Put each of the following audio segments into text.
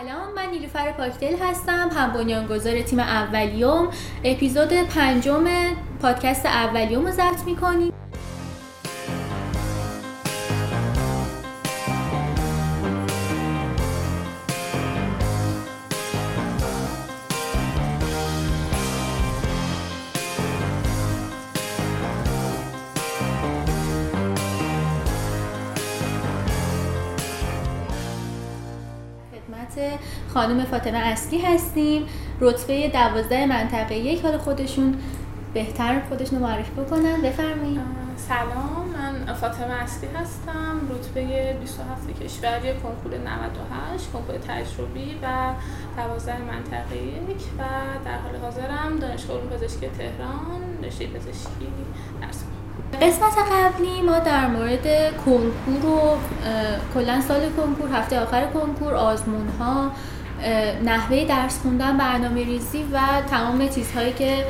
سلام من نیلوفر پاکدل هستم هم بنیانگذار تیم اولیوم. اپیزود پنجم پادکست اولیوم رو ضبط می‌کنیم. خانم فاطمه اصلی هستیم. رتبه دوازده منطقه یک حال خودشون بهتر خودشون رو معرفی بکنن. بفرمایید. سلام من فاطمه اصلی هستم. رتبه 27 کشوری کنکور 98 کنکور تجربی و 12 منطقه یک و در حال حاضرم دانشگاه علوم پزشکی تهران رشته پزشکی درس قسمت قبلی ما در مورد کنکور و کلا سال کنکور هفته آخر کنکور آزمون ها نحوه درس خوندن برنامه ریزی و تمام چیزهایی که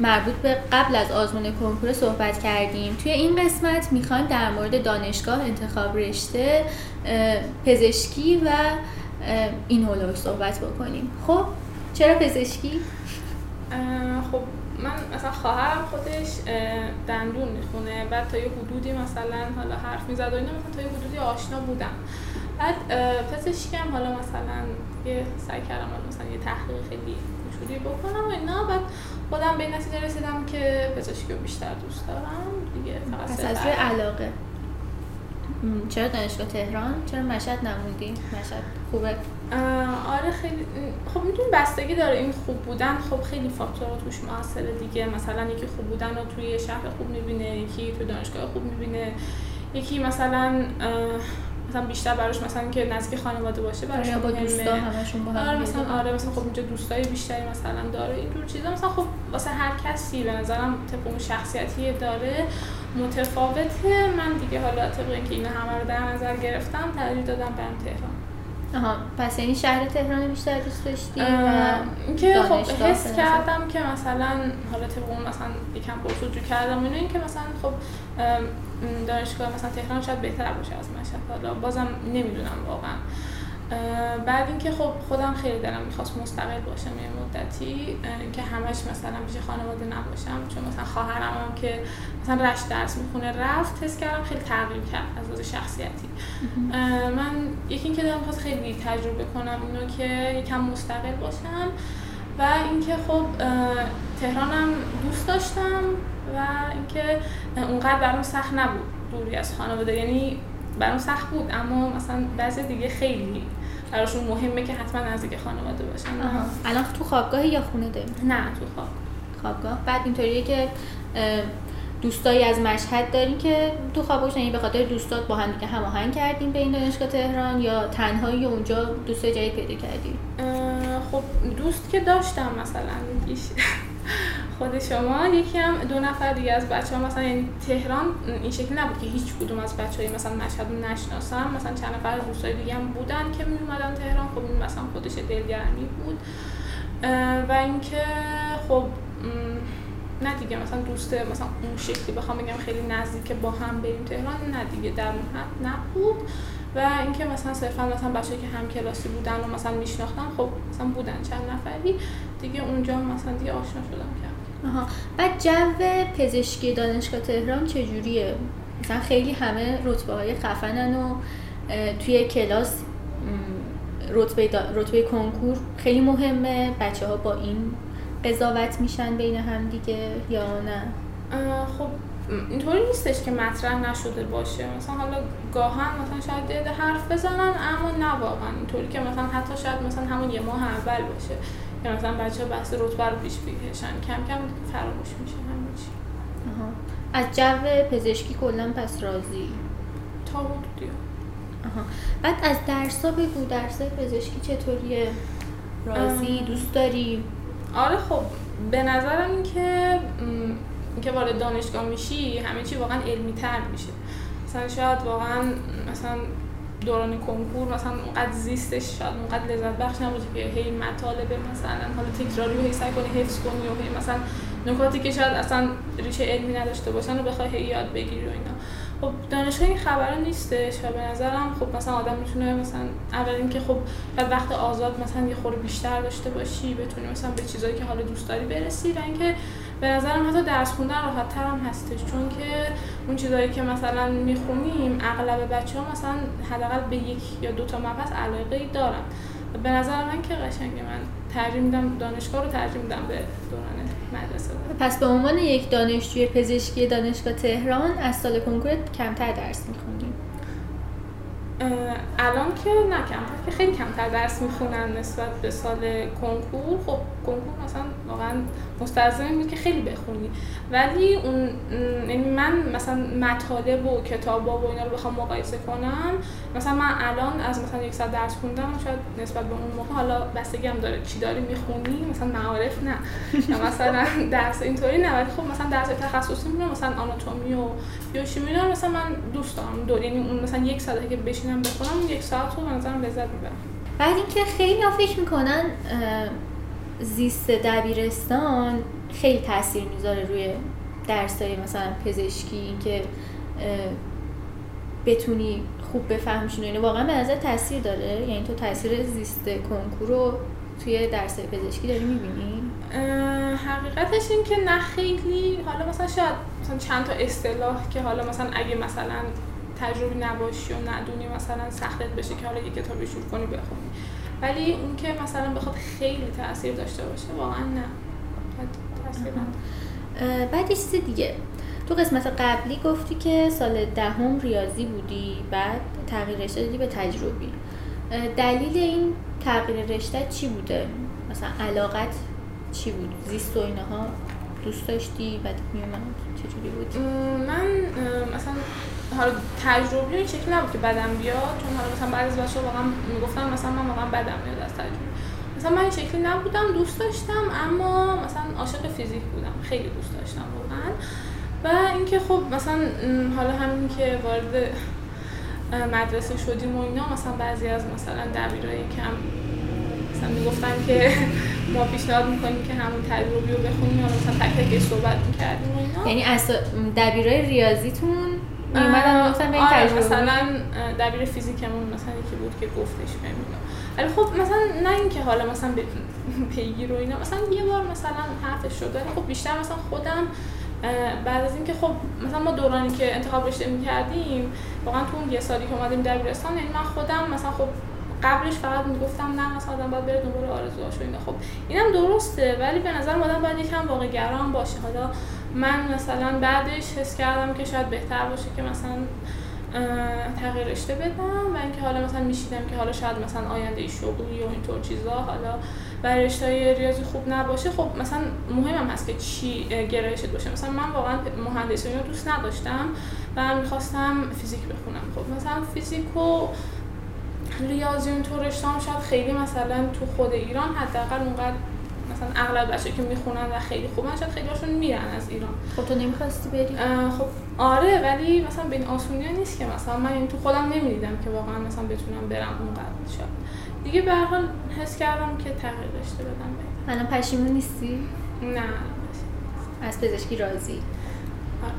مربوط به قبل از آزمون کنکور صحبت کردیم. توی این قسمت می‌خوایم در مورد دانشگاه انتخاب رشته پزشکی و این هولوش صحبت بکنیم. خب چرا پزشکی؟ خب من مثلا خواهرم خودش دندون می‌خونه. بعد تا یه حدودی مثلا حالا حرف می‌زد و اینا مثلا تا یه حدودی آشنا بودم. بعد پزشکی هم حالا مثلا یه سعی کردم مثلا یه تحقیق خیلی کوچولی بکنم و اینا. بعد خودم به نتیجه رسیدم که پزشکی رو بیشتر دوست دارم. دیگه فقط از علاقه. چرا دانشگاه تهران؟ چرا مشهد نموندی مشهد خوبه؟ آره خیلی. خب می‌دونی بستگی داره. این خوب بودن خب خیلی فاکتورها توش موثره دیگه. مثلا یکی خوب بودن رو توی شهر خوب می‌بینه یکی توی دانشگاه خوب می‌بینه یکی مثلا مثلا بیشتر براش مثلا که نزدیک خانواده باشه براش با دوستا همشون با هم آره مثلا آره مثلا خب اینجا دوستای بیشتری مثلا داره اینجور چیزا. مثلا خب واسه هر کسی به نظرم طبق اون شخصیتی داره. متفاوته. من دیگه حالا طبق اینکه اینا همه رو در نظر گرفتم ترجیح دادم برم تهران. آها پس یعنی شهر تهران بیشتر دوست داشتی اینکه خب حس کردم که مثلا حالا طبق اون مثلا یکم پرسجو کردم اینو اینکه مثلا خب دانشگاه مثلا تهران شاید بهتر باشه از مشهد. حالا بازم نمی‌دونم واقعا. بعد اینکه خب خودم خیلی دلم می‌خواست مستقل باشم یه مدتی که همش مثلا پیش خانواده نباشم چون مثلا خواهرم هم که مثلا رشت درس می‌خونه رفت تست کردم خیلی تغییر کرد از لحاظ شخصیتی. من یکی اینکه دلم می‌خواست خیلی تجربه کنم اینو که یکم مستقل باشم و اینکه خب تهرانم دوست داشتم و اینکه اونقدر برام سخت نبود دوری از خانواده. یعنی برام سخت بود اما مثلا بعضی دیگه خیلی براشون مهمه که حتما نزدیک خانواده باشن. الان تو خوابگاهی یا خونه داری؟ نه تو خواب. خوابگاه. بعد اینطوریه که دوستایی از مشهد دارین که تو خوابگاه یعنی به خاطر دوستات با هم دیگه هماهنگ کردیم به این دانشگاه تهران یا تنهایی اونجا دوست جدید پیدا کردی خب دوست که داشتم مثلا خود شما یکی هم دو نفر دیگه از بچه ها مثلا یعنی تهران این شکلی نبود که هیچ کدوم از بچه های مثلا مشهد رو نشناسم مثلا چند نفر دوستای دیگه هم بودن که می اومدن تهران. خب این مثلا خودش دلگرمی بود. و اینکه خب نه دیگه مثلا دوست مثلا اون شکلی بخوام بگم خیلی نزدیک با هم بریم تهران نه دیگه در اون نبود. و اینکه مثلا صرفا مثلا بچه‌ای که هم کلاسی بودن و مثلا میشناختم خب مثلا بودن چند نفری. دیگه اونجا مثلا دیگه آشنا شدم آها. بعد جو پزشکی دانشگاه تهران چجوریه؟ مثلا خیلی همه رتبه های خفنن و توی کلاس رتبه, رتبه کنکور خیلی مهمه. بچه ها با این قضاوت میشن بین هم دیگه یا نه؟ خب اینطوری نیستش که مطرح نشده باشه. مثلا حالا گاهن مثلا شاید دیده حرف بزنن اما نه واقعا. اینطوری که مثلا حتی شاید مثلا همون یه ماه اول باشه. که مثلا بچه بحث رتبه رو پیش بکشن. کم کم فراموش میشه همین چی. از جو پزشکی کلا پس راضی؟ تا حدودی. آها. بعد از درسا بگو درس پزشکی چطوریه؟ راضی؟ دوست داری؟ آره خب به نظرم این که اینکه وارد دانشگاه میشی همه چی واقعا علمی تر میشه. مثلا شاید واقعا مثلا دوران کنکور مثلا اونقدر زیستش شاید اونقدر لذت بخش نباشه که هی مطالب مثلا حالا تکراری رو هی سعی کنی حفظ کنی و هی مثلا نکاتی که شاید اصلا ریشه علمی نداشته باشن و بخوای هی یاد بگیری و اینا. خب دانشگاه این خبر نیستش و به نظرم خب مثلا آدم می‌تونه مثلا اول اینکه خب بعد وقت آزاد مثلا یه خورده بیشتر داشته باشی بتونی مثلا به چیزایی که حالا دوست داری برسی و اینکه به نظرم حتی درس خوندن راحت تر هم هستش چون که اون چیزایی که مثلا می‌خونیم اغلب بچه ها مثلا حداقل به یک یا دو تا مبحث علاقه ای دارن. به نظر من که قشنگه من ترجیح میدم دانشگاه رو ترجیح میدم به دوران مدرسه. پس به عنوان یک دانشجوی پزشکی دانشگاه تهران از سال کنکورت کمتر درس میخوندیم الان که نه که خیلی کمتر درس می‌خونن نسبت به سال کنکور. خب کنکور مثلا واقعا مستلزم که خیلی بخونی. ولی اون یعنی من مثلا مطالب و کتاب و اینا رو بخوام مقایسه کنم مثلا من الان از مثلا یک ساعت درس خوندم شاید نسبت به اون موقع حالا بستگی هم داره چی داری می‌خونی مثلا معارف نه. مثلا درس اینطوری نه. ولی خب مثلا درس تخصصی میرم مثلا آناتومی و بیوشیمی مثلا من دوست دارم. دو یعنی اون مثلا یک ساعت که بشینم بخونم یک ساعت رو مثلا لذت می‌برم. بعد اینکه خیلی فکر می‌کنن زیست دبیرستان خیلی تاثیر می‌ذاره روی درسای مثلا پزشکی اینکه بتونی خوب بفهمشین اینو. واقعا به نظر تاثیر داره. یعنی تو تاثیر زیست کنکور رو توی درس پزشکی داری می‌بینی؟ حقیقتش این که نه خیلی. حالا مثلا شاید مثلا چند تا اصطلاح که حالا مثلا اگه مثلا تجربی نباشی و ندونی مثلا سختت بشه که حالا یه کتابی شروع کنی بخونی. ولی اون که مثلا بخواد خیلی تاثیر داشته باشه واقعا نه. تاثیر بعد یه چیز دیگه. تو قسمت قبلی گفتی که سال دهم ریاضی بودی بعد تغییر رشته دادی به تجربی. دلیل این تغییر رشته چی بوده؟ مثلا علاقت چی بود؟ زیست و اینها دوست داشتی؟ بعد میومد چجوری بود؟ من مثلا حالا تجربی این شکلی نبود که بدم بیاد. چون حالا مثلا بعضی از بچه‌ها واقعا می‌گفتن مثلا من واقعا بدم میاد از تجربه. مثلا من این شکلی نبودم دوست داشتم اما مثلا عاشق فیزیک بودم. خیلی دوست داشتم واقعا. و اینکه خب مثلا حالا همین که وارد مدرسه شدیم و اینا مثلا بعضی از مثلا دبیرای کم مثلا می‌گفتن که ما پیشنهاد می‌کنیم که همون تجربی رو بخونیم یا مثلا تک تک صحبت می‌کردیم و اینا. یعنی از دبیرای ریاضیتون میومدن گفتن به این آره، تجربه مثلا دبیر فیزیکمون مثلا یکی بود که گفتش بهم ولی خب مثلا نه اینکه حالا مثلا پیگیر و اینا مثلا یه بار مثلا حرفش شد ولی خب بیشتر مثلا خودم بعد از اینکه خب مثلا ما دورانی که انتخاب رشته می‌کردیم واقعا تو اون یه سالی که اومدیم دبیرستان یعنی من خودم مثلا خب قبلش فقط می‌گفتم نه مثلا آدم باید بره دنبال آرزوهاش و اینا. خب اینم درسته ولی به نظر آدم باید یکم واقع گرام باشه. حالا من مثلا بعدش حس کردم که شاید بهتر باشه که مثلا تغییر رشته بدم و اینکه حالا مثلا میشیدم که حالا شاید مثلا آینده شغلی و اینطور چیزا حالا برای رشته ریاضی خوب نباشه. خب مثلا مهمم هست که چی گرایشت باشه. مثلا من واقعا مهندسی رو دوست نداشتم و می‌خواستم فیزیک بخونم. خب مثلا فیزیک و ریاضی اونطور رشته شاید خیلی مثلا تو خود ایران حداقل اونقدر مثلا اغلب بچه که می‌خونن و خیلی خوبن شاید خیلی هاشون میرن از ایران خب تو نمی‌خواستی بری خب آره ولی مثلا به این آسونی نیست که مثلا من این تو خودم نمی‌دیدم که واقعا مثلا بتونم برم اونقدر شد دیگه به هر حال حس کردم که تغییر داشته بدم الان پشیمون نیستی نه از پزشکی راضی آره.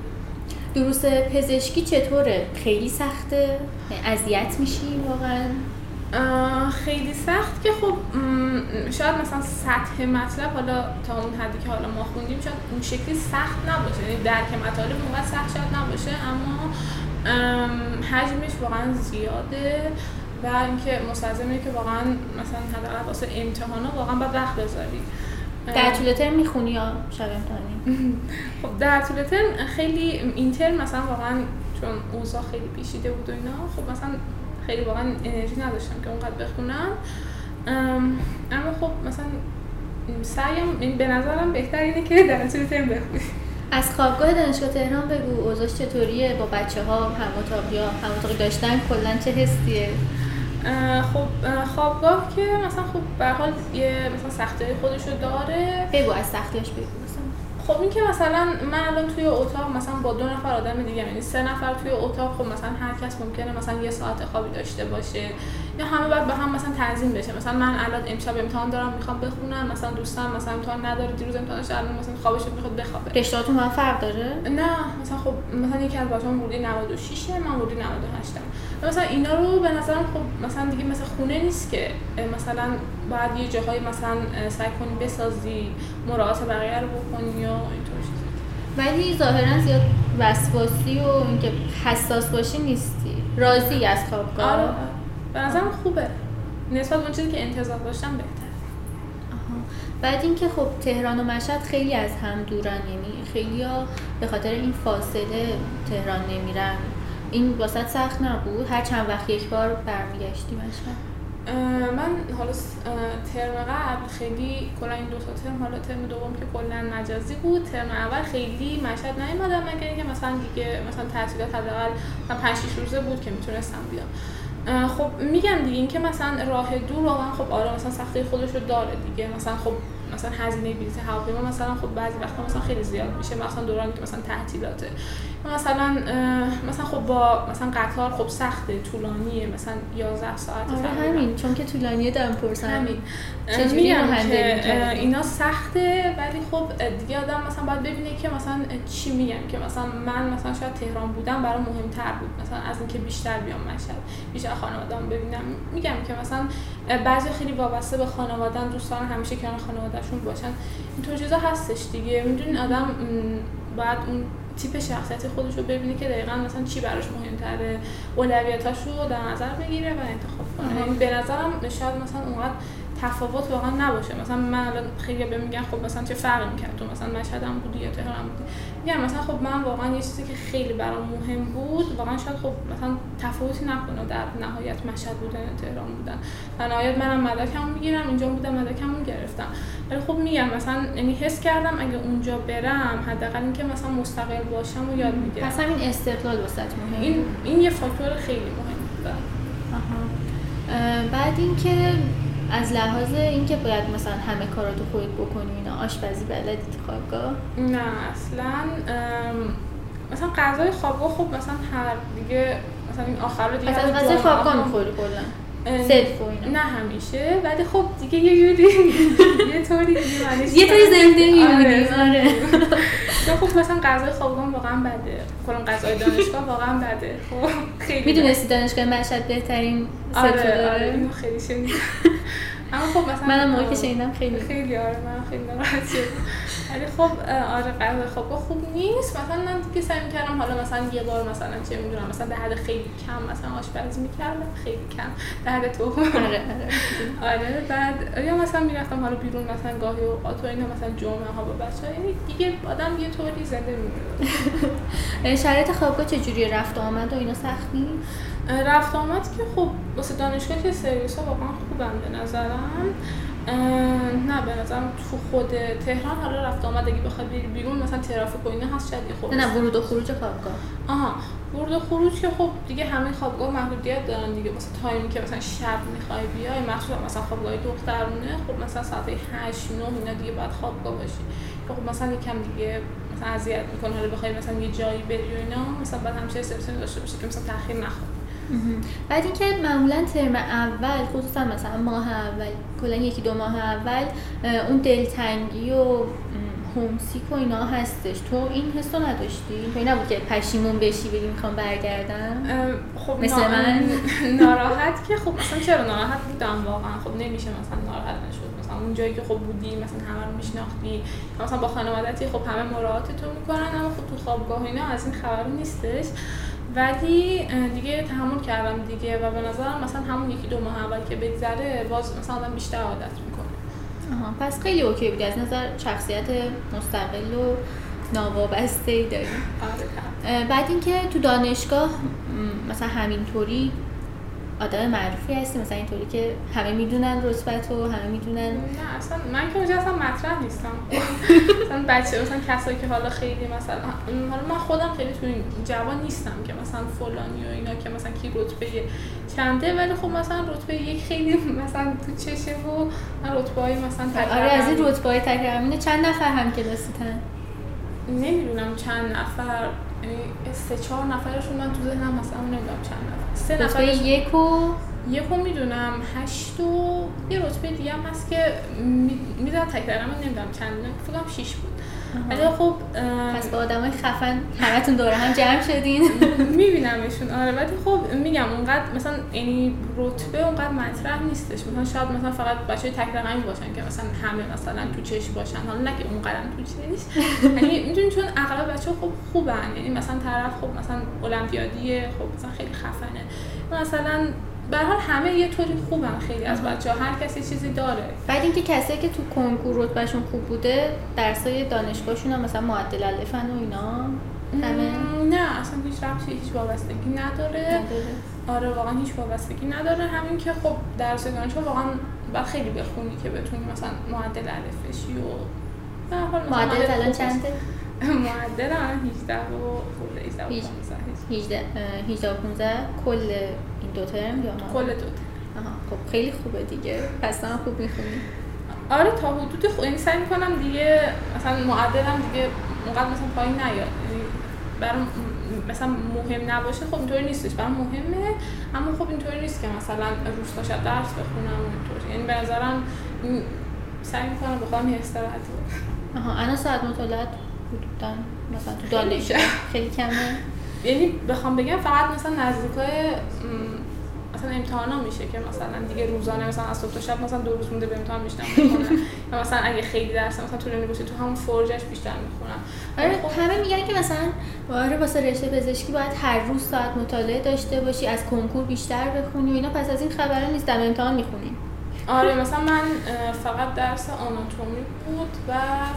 دروس پزشکی چطوره؟ خیلی سخته؟ اذیت میشی واقعا؟ خیلی سخت که خب شاید مثلا سطح مطلب حالا تا اون حدی که حالا ما خوندیم شاید اون شکلی سخت نباشه. یعنی درک مطالب اونقدر سخت شاید نباشه اما حجمش واقعا زیاده و اینکه مستلزمه که واقعا مثلا حداقل واسه امتحانا واقعا باید وقت بذاری. در طول ترم می‌خونی یا شب امتحانی؟ خب در طول ترم خیلی این ترم مثلا واقعا چون اوضاع خیلی پیشیده بود و اینا خب مثلا خیلی واقعا انرژی نداشتم که اونقدر بخونم اما خب مثلا سعیم به نظرم بهتر اینه که در طول ترم بخونی. از خوابگاه دانشگاه تهران بگو اوضاعش چطوریه؟ با بچه ها هم اتاقی ها هم اتاقی داشتن؟ کلا چه حسیه؟ خب خوابگاه که مثلا خب به حال یه مثلا سختی خودشو داره. بگو از سختیاش بگو. خب این که مثلا من الان توی اتاق مثلا با دو نفر آدم دیگه یعنی سه نفر توی اتاق خب مثلا هر کس ممکنه مثلا یه ساعت خوابی داشته باشه. یا همه باید با هم مثلا تنظیم بشه. مثلا من الان امشب امتحان دارم می‌خوام بخونم مثلا دوستم مثلا امتحان نداره دیروز امتحانش الان مثلا خوابش می‌خواد بخوابه. رشتهاتون من فرق داره؟ نه مثلا خب مثلا یکی از بچه‌ها ورودی 96 من ورودی 98 مثلا اینا رو به نظرم خب مثلا دیگه مثلا خونه نیست که مثلا بعد یه جاهایی مثلا سعی کنی بسازی مراعات بقیه رو بکنی یا اینطور ولی ظاهرا زیاد وسواسی و اینکه حساس باشی نیستی. راضی از خوابگاه. آره. به نظرم خوبه. نسبت به چیزی که انتظار داشتم بهتر بعد اینکه خب تهران و مشهد خیلی از هم دورن یعنی خیلی ها به خاطر این فاصله تهران نمیرن. این واسط سخت نبود؟ هر چند وقت یک بار برمیگشتی مشهد؟ من حالا ترم قبل خیلی کلا این دو تا ترم حالا ترم دوم که کلا مجازی بود ترم اول خیلی مشهد نیومدم مگر اینکه مثلا دیگه مثلا تحصیلات حداقل 5 6 روزه بود که می‌تونستم بیام. خب میگم دیگه اینکه مثلا راه دور واقعا خب آره مثلا سختی خودش رو داره دیگه. مثلا خب مثلا هزینه بلیط هواپیما مثلا خب بعضی وقتا مثلا خیلی زیاد میشه مثلا دورانی که مثلا تعطیلاته مثلا مثلا خب با مثلا قطار خب سخته طولانیه مثلا 11 ساعت آره همین چون که طولانیه دارم پرسن. همین. میگم که اینا سخته ولی خب دیگه آدم مثلا باید ببینه که مثلا چی میگم که مثلا من مثلا شاید تهران بودم برای مهمتر بود. مثلا از اینکه بیشتر بیام مشهد بیشتر خانواده‌ام ببینم. میگم که مثلا بعضی خیلی وابسته به خانواده‌ام دوستان همیشه کنار خانواده‌شون باشن. اینطور چیزا هستش دیگه. می‌دونین آدم بعد اون تیپ شخصیت خودش رو ببینه که دقیقا مثلا چی براش مهمتره. اولویتاش رو در نظر بگیره و انتخاب کنه. یعنی به نظرم شاید مثلا اونقدر تفاوت واقعا نباشه. مثلا من الان خیلی به میگن خب مثلا چه فرقی می‌کرد؟ تو مثلا مشهدم بودی یا تهران بودی؟ میگم مثلا خب من واقعا یه چیزی که خیلی برام مهم بود واقعا شاید خب مثلا تفاوتی نکنه در نهایت مشهد بودن تهران بودن. در نهایت منم مدرکم می‌گیرم اینجا بودم مدرکم گرفتم. ولی خب میگم مثلا یعنی حس کردم اگه اونجا برم حداقل اینکه مثلا مستقل باشم و یاد می‌گیرم. پس همین استقلال واسط مهم این این یه فاکتور خیلی مهم بود. بعد اینکه از لحاظ اینکه باید مثلا همه کاراتو خودت بکنی اینا آشپزی بلدی تو خوابگاه؟ نه اصلا مثلا غذای خوابگاه خب مثلا هر دیگه مثلا این آخر رو دیگه از غذای خوابگاه می‌خوری کلا؟ سلف و اینا. نه همیشه. ولی خب دیگه یه جوری یه طوری یه طوری زنده میمونی. آره, آره. خب مثلا غذای خوابگاه واقعا بده. کلا غذای دانشگاه واقعا بده. خب خیلی می‌دونستی دانشگاه مشهد بهترین آره داره؟ آره اینو خیلی شنیدم. اما خب مثلا منم موقعی که شنیدم خیلی. خیلی آره من خیلی ناراحت شدم. ولی خب آره قهوه خوب. خوب نیست. مثلا من دیگه سعی می‌کردم حالا مثلا یه بار مثلا چه می‌دونم مثلا در حد خیلی کم مثلا آشپزی می‌کردم خیلی کم در حد تو. آره آره. آره بعد یا مثلا می‌رفتم حالا بیرون مثلا گاهی اوقات و اینا مثلا جمعه ها با بچه‌ها. یعنی دیگه آدم یه طوری زنده می‌مونه. شرایط خوابگاه چجوری رفت آمد و اینا سخت نیست؟ رفت آمد که خب واسه دانشگاه که سرویس ها واقعا خوبم به نظرم. نه به نظرم تو خود تهران حالا رفت آمد اگه بخواد بری بیرون مثلا ترافیک و اینا هست شاید یه نه ورود و خروج خوابگاه. آها ورود و خروج که خب دیگه همه خوابگاه محدودیت دارن دیگه. مثلا تایمی که مثلا شب می‌خوای بیای مخصوصا مثلا خوابگاه دخترونه خب مثلا ساعت 8 9 اینا دیگه باید خوابگاه باشی. خب مثلا یکم دیگه مثلا اذیت می‌کنه حالا بخوای مثلا یه جایی بری و اینا مثلا بعد همیشه سپسیون داشته باشی که مثلا تاخیر نخواد. بعد اینکه معمولا ترم اول خصوصا مثلا ماه اول کلا یکی دو ماه اول اون دلتنگی و هومسیک و اینا هستش. تو این حس رو نداشتی؟ تو نبود که پشیمون بشی بگی می‌خوام برگردم؟ خب مثل من؟ ناراحت که خب مثلا چرا ناراحت بودم واقعا؟ خب نمیشه مثلا ناراحت نشد. مثلا اون جایی که خب بودی مثلا همه رو میشناختی. مثلا با خانوادتی خب همه مراعات تو می‌کنن اما خب تو خوابگاه اینا از این خبر نیستش. ولی دیگه تحمل کردم دیگه و به نظرم مثلا همون یکی دو ماه اول که بگذره باز مثلا آدم بیشتر عادت می‌کنه. آها. پس خیلی اوکی بودی از نظر شخصیت مستقل و ناوابسته ای داری. آره. بعد اینکه تو دانشگاه مثلا همینطوری آدم معروفی هستی مثلا اینطوری که همه می‌دونن رتبت و همه می‌دونن. نه اصلا من که اونجا اصلا مطرح نیستم. مثلا بچه مثلا کسایی که حالا خیلی مثلا حالا من خودم خیلی تو این جوان نیستم که مثلا فلانی و اینا که مثلا کی رتبه چنده ولی خب مثلا رتبه یک خیلی مثلا تو چشه و من رتبه های مثلا آره از این رتبه های تکرار چند نفر هم کلاسیتن؟ نمی‌دونم چند نفر. یعنی سه چهار نفرشون من تو ذهنم مثلا نمی‌دونم چند نفر. سه نفر یک و یکو می‌دونم هشت و یه رتبه دیگه هم هست که می‌دونم تکرارم نمی‌دونم چند فکرم شیش بود. ولی خب پس با آدمای خفن همتون دوره هم جمع شدین. میبینمشون آره. ولی خب میگم اونقدر مثلا یعنی رتبه اونقدر مطرح نیستش. مثلا شاید مثلا فقط بچه تک رقمی باشن که مثلا همه مثلا تو چش باشن. حالا نه که اونقدر تو چش یعنی می‌دونی چون اغلب بچه خوب خوبن. یعنی مثلا طرف خب مثلا المپیادیه خب مثلا خیلی خفنه. مثلا به حال همه یه طوری خوبن خیلی از بچه ها هر کسی چیزی داره. بعد اینکه کسایی که تو کنکور رتبهشون خوب بوده درسای دانشگاهشون هم مثلا معدل الفن و اینا؟ همه؟ نه اصلا هیچ ربطی هیچ وابستگی نداره. آره واقعا هیچ وابستگی نداره. همین که خب درس دانشگاه واقعا باید خیلی بخونی که بتونی مثلا معدل الف بشی و به حال معدل الان چنده؟ معدل الان 18 و 18 18 و 15 کل دو ترم یا کل دو ترم خب خیلی خوبه دیگه. پس هم خوب می‌خونی. آره تا حدود خوب یعنی سعی می‌کنم دیگه مثلا معدلم دیگه اونقدر مثلا پایین نیاد. یعنی برام مثلا مهم نباشه خب اینطوری نیستش. برام مهمه اما خب اینطوری نیست که مثلا روز تا شب درس بخونم اینطوری یعنی به نظرم سعی می‌کنم بخوام یه استراحت آها انا ساعت مطالعات حدودا مثلا تو دانشگاه. خیلی کمه. یعنی بخوام بگم فقط مثلا نزدیکای مثلا امتحان ها میشه که مثلا دیگه روزانه مثلا از صبح تا شب مثلا دو روز مونده به امتحان میشنم یا مثلا اگه خیلی درس مثلا طولانی باشه تو همون فرجش بیشتر می‌خونم. آره خب. همه میگن که مثلا آره واسه رشته پزشکی باید هر روز ساعت مطالعه داشته باشی از کنکور بیشتر بخونی و اینا پس از این خبرا نیست در امتحان می‌خونی. آره مثلا من فقط درس آناتومی بود و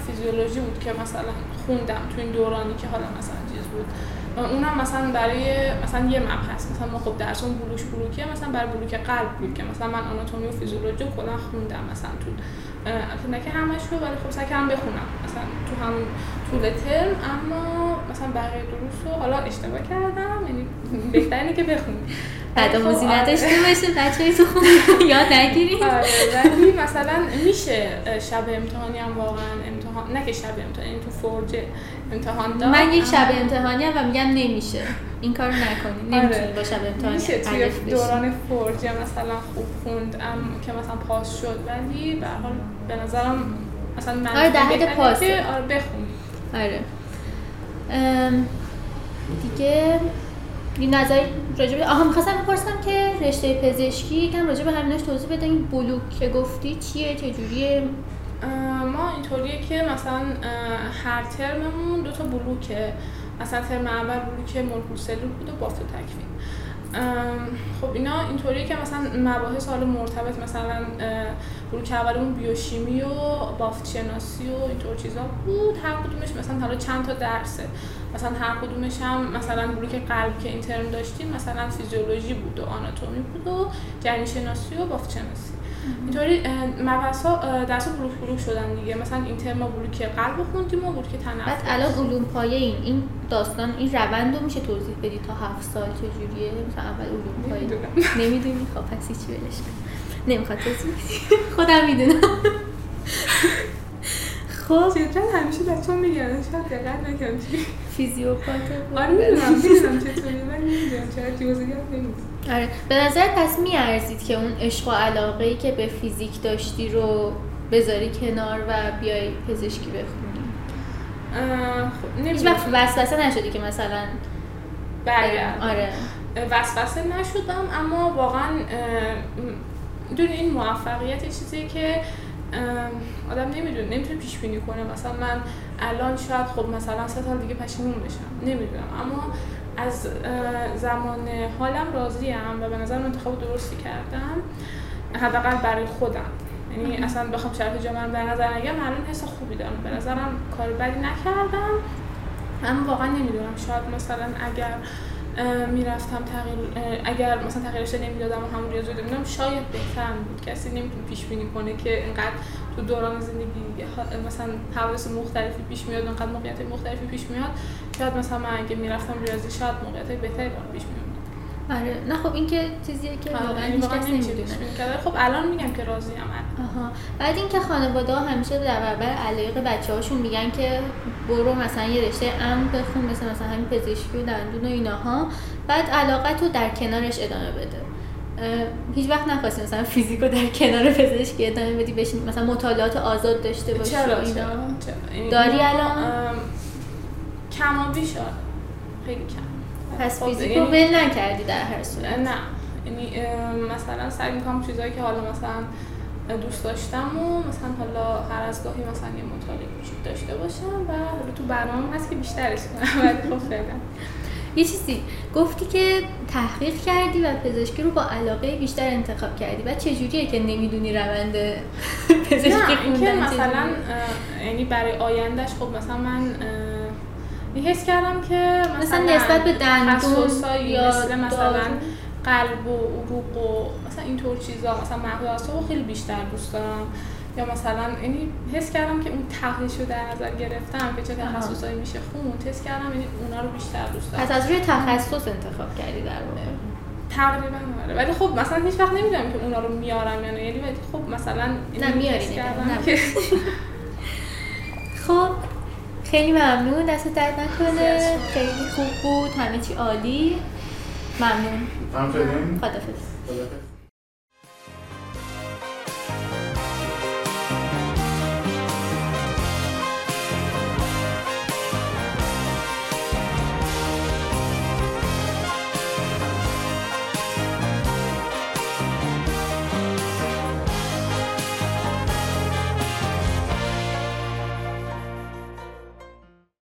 فیزیولوژی بود که مثلا خوندم تو این دورانی که حالا مثلا چیز بود. اونم مثلا برای مثلا یه مبحث مثلا ما خب درس اون بلوش بلوکیه مثلا برای بلوک قلب بود که مثلا من آناتومی و فیزیولوژی کلا خوندم مثلا تو نه که همش رو ولی خب سعی کردم بخونم. مثلا تو هم طول ترم اما مثلا بقیه دروس رو حالا اشتباه کردم یعنی بهتره که بخونیم بعد خب، نداشته آره. باشه بچه تو خون یاد نگیرید آره ولی مثلا میشه شب امتحانی هم واقعا امتحان نه که شب امتحانی تو فرج امتحان داد من یک شب امتحانی هم و میگم نمیشه. این کارو نکنی نمی‌تونی آره. با شب امتحانی میشه توی دوران فرج مثلا خوب خوندم که مثلا پاس شد ولی به حال به نظرم مثلا من آره در حد پاس. آره بخون آره. دیگه این نظری راجع به آها می‌خواستم بپرسم که رشته پزشکی یکم راجع به همیناش توضیح بده. این بلوک که گفتی چیه؟ چجوریه؟ اینطوریه که مثلا هر ترممون دو تا بلوکه. مثلا ترم اول بلوک مولکول سلول بود و بافت و تکوین. خب اینا اینطوریه که مثلا مباحث حالا مرتبط مثلا بلوک اولمون بیوشیمی و بافت شناسی و اینطور چیزا بود. هر کدومش مثلا حالا چند تا درسه. مثلا هر کدومش هم مثلا بلوک قلب که این ترم داشتیم مثلا فیزیولوژی بود و آناتومی بود و جنین شناسی و بافت شناسی اینطوری مبحث ها درس بلوک بلوک شدن دیگه. مثلا این ترم بلوک قلب خوندیم و بلوک تنفس. بعد الان علوم پایه این این داستان این روند رو میشه توضیح بدی تا هفت سال چجوریه؟ مثلا اول علوم پایه نمی‌دونی؟ خب پس هیچ ولش نمی‌خواد. توضیح خودم می‌دونم. خب. جدا همیشه بچه‌ها میگن شاید دقت نکنم فیزیوپات آره می‌دونم می‌دونم چطوری من نمی‌دونم چرا جزئیات نمی‌دونم. آره. به نظر پس میارزید که اون عشق و علاقه ای که به فیزیک داشتی رو بذاری کنار و بیای پزشکی بخونی؟ خب هیچ وقت وسوسه نشدی که مثلا برگرد آره. وسوسه نشدم اما واقعا دون این موفقیت چیزی که آدم نمی‌دونه نمی‌تونه پیش بینی کنه. مثلا من الان شاید خب مثلا سه سال دیگه پشیمون بشم. نمی‌دونم. اما از زمان حالم راضیم و به نظر انتخاب درستی کردم. حداقل برای خودم. یعنی اصلا بخوام شرط جامعه در نظر نگم الان حس خوبی دارم. به نظرم کار بدی نکردم. اما واقعا نمی‌دونم. شاید مثلا اگر می‌رفتم تغییر اگر مثلا تغییرش نمی‌دادم و همون ریاضی می‌دادم شاید بهتر بود. کسی نمی‌تونه پیش بینی کنه که اینقدر تو دوران زندگی مثلا حوادث مختلفی پیش میاد اینقدر موقعیت مختلفی پیش میاد. شاید مثلا من اگه می‌رفتم ریاضی شاید موقعیت بهتری پیش میاد آره. نه خب این که چیزیه که آره، واقعا هیچ کس نمی‌دونه. خب الان میگم که راضی ام آها. بعد اینکه خانواده ها همیشه در برابر علاقه بچه هاشون میگن که برو مثلا یه رشته ام بخون مثل مثلا همین پزشکی و دندون و ایناها. بعد علاقت رو در کنارش ادامه بده. هیچ وقت نخواستی مثلا فیزیک رو در کنار پزشکی ادامه بدی بشین مثلا مطالعات آزاد داشته باشی چرا؟ چرا؟ داری الان؟ کم بیش خیلی کم. پس خب، فیزیک رو ول نکردی در هر صورت. نه. یعنی مثلا سعی می‌کنم چیزایی که حالا مثلا دوست داشتم و مثلا حالا هر از گاهی مثلا یه مطالعه کوچیک داشته باشم و حالا تو برنامه هست که بیشترش کنم ولی خب فعلا. یه چیزی گفتی که تحقیق کردی و پزشکی رو با علاقه بیشتر انتخاب کردی. و چجوریه که نمی‌دونی روند پزشکی خوندن مثلا یعنی برای آیندهش خب مثلا من حس کردم که مثلا نسبت به دندون یا مثلا قلب و عروق و مثلا اینطور چیزا مثلا مغز و خیلی بیشتر دوست دارم. یا مثلا یعنی حس کردم که اون تحلیل رو در نظر گرفتم که چه تخصصایی میشه خوند حس کردم یعنی اونا رو بیشتر دوست دارم. پس از روی تخصص انتخاب کردی در واقع. تقریبا آره. ولی خب مثلا هیچ وقت نمی‌دونم که اونا رو میارم یا نه. یعنی خب مثلا نه میاری خب خیلی ممنون. دست درد نکنه. خیلی خوب بود. همه چی عالی. ممنون. خدافظ خدافظ